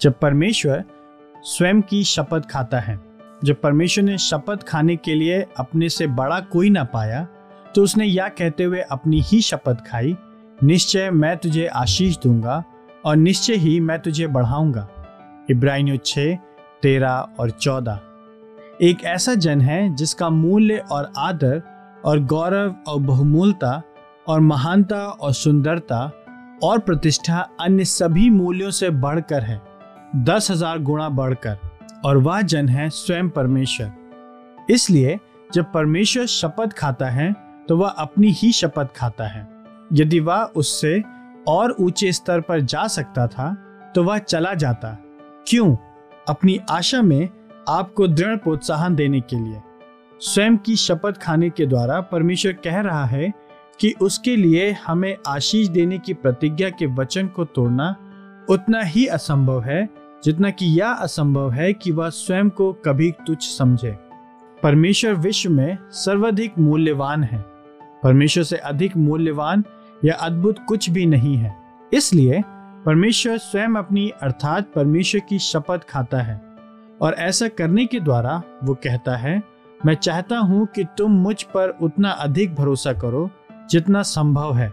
जब परमेश्वर स्वयं की शपथ खाता है, जब परमेश्वर ने शपथ खाने के लिए अपने से बड़ा कोई ना पाया तो उसने यह कहते हुए अपनी ही शपथ खाई, निश्चय मैं तुझे आशीष दूँगा और निश्चय ही मैं तुझे बढ़ाऊँगा। इब्राहिम छ तेरह और चौदह। एक ऐसा जन है जिसका मूल्य और आदर और गौरव और बहुमूलता और महानता और सुंदरता और प्रतिष्ठा अन्य सभी मूल्यों से बढ़कर है। दस हज़ार गुणा बढ़कर, और वह जन है स्वयं परमेश्वर। इसलिए जब परमेश्वर शपथ खाता है तो वह अपनी ही शपथ खाता है। यदि वह उससे और ऊँचे स्तर पर जा सकता था तो वह चला जाता। क्यों? अपनी आशा में आपको दृढ़ प्रोत्साहन देने के लिए। स्वयं की शपथ खाने के द्वारा परमेश्वर कह रहा है कि उसके लिए हमें आशीष देने की प्रतिज्ञा के वचन को तोड़ना उतना ही असंभव है, जितना कि यह असंभव है कि वह स्वयं को कभी तुच्छ समझे। परमेश्वर विश्व में सर्वाधिक मूल्यवान है। परमेश्वर से अधिक मूल्यवान या अद्भुत कुछ भी नहीं है। इसलिए परमेश्वर स्वयं अपनी, अर्थात परमेश्वर की शपथ खाता है। और ऐसा करने के द्वारा वो कहता है, मैं चाहता हूँ कि तुम मुझ पर उतना अधिक भरोसा करो, जितना संभव है।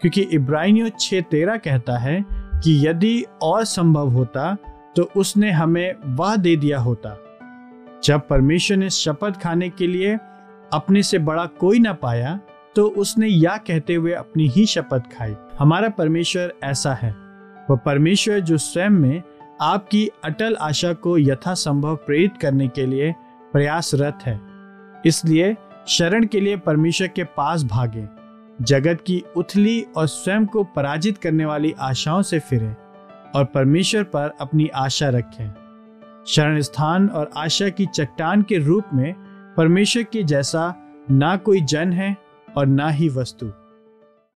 क्योंकि इब्राहिमियों छः तेरह कहता है कि यदि और संभव होता तो उसने हमें वह दे दिया होता। जब परमेश्वर ने शपथ खाने के लिए अपने से बड़ा कोई ना पाया तो उसने या कहते हुए अपनी ही शपथ खाई। हमारा परमेश्वर ऐसा है। वह परमेश्वर जो स्वयं में आपकी अटल आशा को यथासंभव प्रेरित करने के लिए प्रयासरत है। इसलिए शरण के लिए परमेश्वर के पास भागे। जगत की उथली और स्वयं को पराजित करने वाली आशाओं से फिरें और परमेश्वर पर अपनी आशा रखें। शरण स्थान और आशा की चट्टान के रूप में परमेश्वर के जैसा ना कोई जन है और ना ही वस्तु।